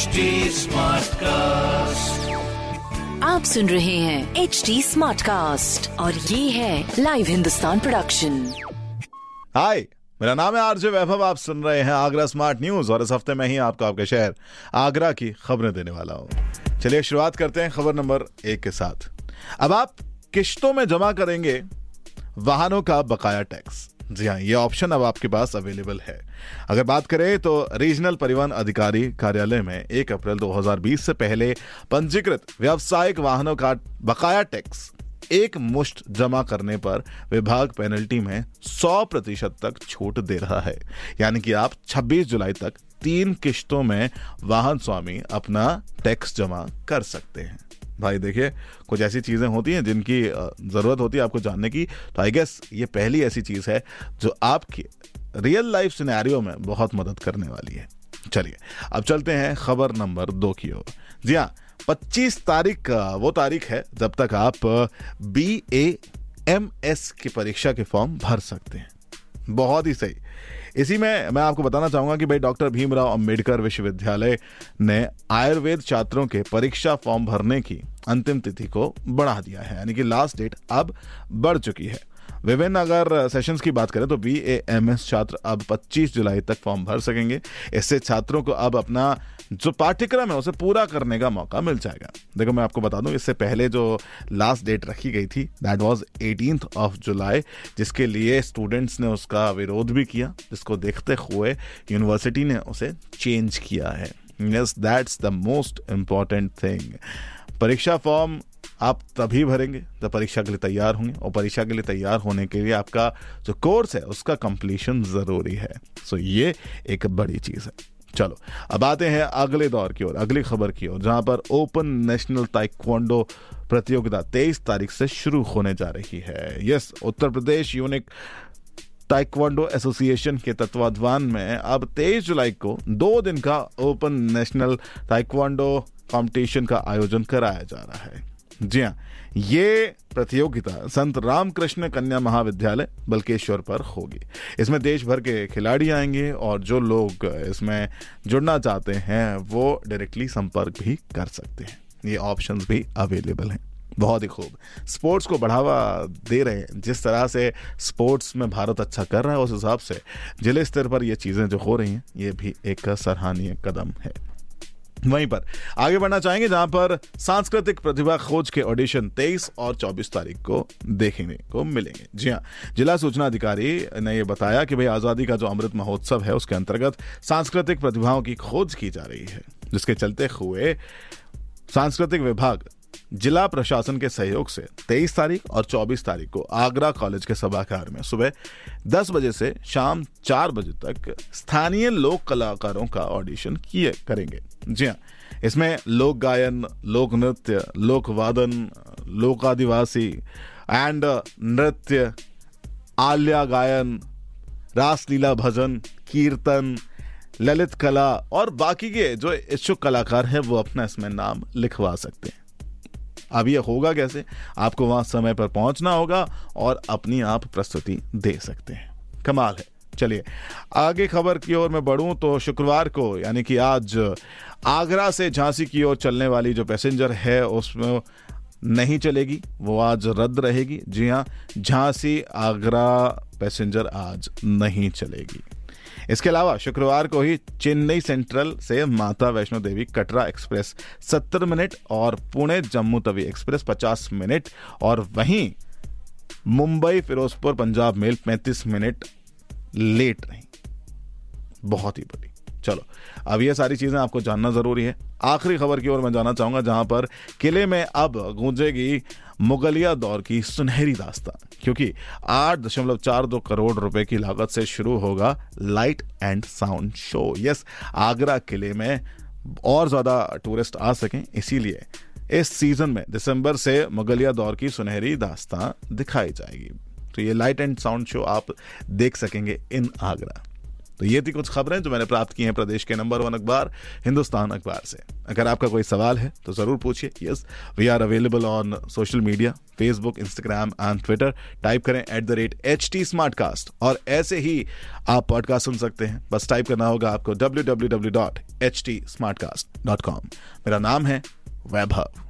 HD Smartcast. आप सुन रहे हैं एच डी स्मार्ट कास्ट और ये है लाइव हिंदुस्तान प्रोडक्शन हाय मेरा नाम है आरजे वैभव आप सुन रहे हैं आगरा स्मार्ट न्यूज़ और इस हफ़्ते में ही आपको आपके शहर आगरा की खबरें देने वाला हूँ। चलिए शुरुआत करते हैं खबर नंबर एक के साथ। अब आप किश्तों में जमा करेंगे वाहनों का बकाया टैक्स। जी हाँ ये ऑप्शन अब आपके पास अवेलेबल है। अगर बात करें तो रीजनल परिवहन अधिकारी कार्यालय में 1 अप्रैल 2020 से पहले पंजीकृत व्यावसायिक वाहनों का बकाया टैक्स एक मुश्त जमा करने पर विभाग पेनल्टी में 100 प्रतिशत तक छूट दे रहा है। यानी कि आप 26 जुलाई तक तीन किश्तों में वाहन स्वामी अपना टैक्स जमा कर सकते हैं। भाई देखिए, कुछ ऐसी चीज़ें होती हैं जिनकी ज़रूरत होती है आपको जानने की। तो आई गेस ये पहली ऐसी चीज़ है जो आपकी रियल लाइफ सिनेरियो में बहुत मदद करने वाली है। चलिए, अब चलते हैं खबर नंबर दो की ओर। जी हाँ 25 तारीख वो तारीख है जब तक आप बी ए एम एस की परीक्षा के फॉर्म भर सकते हैं। बहुत ही सही। इसी में मैं आपको बताना चाहूँगा कि भाई डॉक्टर भीमराव अंबेडकर विश्वविद्यालय ने आयुर्वेद छात्रों के परीक्षा फॉर्म भरने की अंतिम तिथि को बढ़ा दिया है, यानी कि लास्ट डेट अब बढ़ चुकी है। विभिन्न अगर सेशंस की बात करें तो बी ए एम एस छात्र अब 25 जुलाई तक फॉर्म भर सकेंगे। इससे छात्रों को अब अपना जो पाठ्यक्रम है, उसे पूरा करने का मौका मिल जाएगा। देखो, मैं आपको बता दूँ, इससे पहले जो लास्ट डेट रखी गई थी दैट वाज 18th ऑफ़ जुलाई जिसके लिए स्टूडेंट्स ने उसका विरोध भी किया, जिसको देखते हुए यूनिवर्सिटी ने उसे चेंज किया है। Yes that's the most important thing परीक्षा फॉर्म आप तभी भरेंगे जब परीक्षा के लिए तैयार होंगे और परीक्षा के लिए तैयार होने के लिए आपका जो कोर्स है, उसका कंप्लीशन ज़रूरी है। सो ये एक बड़ी चीज़ है। चलो, अब आते हैं अगले दौर की ओर, अगली खबर की ओर, जहाँ पर ओपन नेशनल ताइक्वांडो प्रतियोगिता 23 तारीख से शुरू होने जा रही है। Yes Uttar Pradesh unique taekwondo association के तत्वाधान में अब 23 जुलाई को दो दिन का ओपन नेशनल ताइक्वांडो कंपटीशन का आयोजन कराया जा रहा है। जी हाँ ये प्रतियोगिता संत रामकृष्ण कन्या महाविद्यालय बल्केश्वर पर होगी। इसमें देश भर के खिलाड़ी आएँगे और जो लोग इसमें जुड़ना चाहते हैं, वो डायरेक्टली संपर्क भी कर सकते हैं। ये ऑप्शंस भी अवेलेबल हैं। बहुत ही खूब। स्पोर्ट्स को बढ़ावा दे रहे हैं। जिस तरह से स्पोर्ट्स में भारत अच्छा कर रहा है, उस हिसाब से ज़िले स्तर पर ये चीज़ें जो हो रही हैं, ये भी एक सराहनीय कदम है। वहीं पर। आगे बढ़ना चाहेंगे जहाँ पर सांस्कृतिक प्रतिभा खोज के ऑडिशन 23 और 24 तारीख को देखने को मिलेंगे। जी हाँ जिला सूचना अधिकारी ने यह बताया कि भाई आज़ादी का जो अमृत महोत्सव है, उसके अंतर्गत सांस्कृतिक प्रतिभाओं की खोज की जा रही है, जिसके चलते हुए सांस्कृतिक विभाग जिला प्रशासन के सहयोग से 23 तारीख और 24 तारीख को आगरा कॉलेज के सभागार में सुबह 10 बजे से शाम 4 बजे तक स्थानीय लोक कलाकारों का ऑडिशन किए करेंगे। जी हाँ इसमें लोक गायन, लोक नृत्य, लोक वादन, लोक आदिवासी एंड नृत्य, आल्या गायन, रासलीला भजन, कीर्तन, ललित कला और बाकी के जो इच्छुक कलाकार हैं, वो अपना इसमें नाम लिखवा सकते हैं। अब ये होगा कैसे? आपको वहाँ समय पर पहुँचना होगा और अपनी आप प्रस्तुति दे सकते हैं। कमाल है। चलिए, आगे खबर की ओर मैं बढ़ूं तो शुक्रवार को, यानी कि आज, आगरा से झांसी की ओर चलने वाली जो पैसेंजर है, उसमें नहीं चलेगी, वो आज रद्द रहेगी। जी हाँ झांसी, आगरा पैसेंजर आज नहीं चलेगी। इसके अलावा शुक्रवार को ही चेन्नई सेंट्रल से माता वैष्णो देवी कटरा एक्सप्रेस 70 मिनट और पुणे जम्मू तवी एक्सप्रेस 50 मिनट और वहीं Mumbai, Firozpur, Punjab mail 35 minute late रही। बहुत ही बड़ी चलो, अब ये सारी चीज़ें आपको जानना ज़रूरी है। आखिरी खबर की ओर मैं जाना चाहूँगा, जहाँ पर किले में अब गूंजेगी मुगलिया दौर की सुनहरी दास्तान, क्योंकि आठ दशमलव चार दो करोड़ रुपए की लागत से शुरू होगा light and sound show. Yes, Agra किले में और ज़्यादा टूरिस्ट आ सकें, इसीलिए इस सीज़न में दिसंबर से मुगलिया दौर की सुनहरी दास्तान दिखाई जाएगी। तो ये लाइट एंड साउंड शो आप देख सकेंगे इन आगरा। तो ये थी कुछ खबरें जो मैंने प्राप्त की हैं प्रदेश के नंबर वन अखबार, हिंदुस्तान अखबार से। अगर आपका कोई सवाल है तो ज़रूर पूछिए। Yes we are available on social media Facebook Instagram and Twitter type करें at the rate H T smart cast और ऐसे ही आप पॉडकास्ट सुन सकते हैं। बस टाइप करना होगा आपको W W W dot H T smart cast dot com मेरा नाम है वैभव।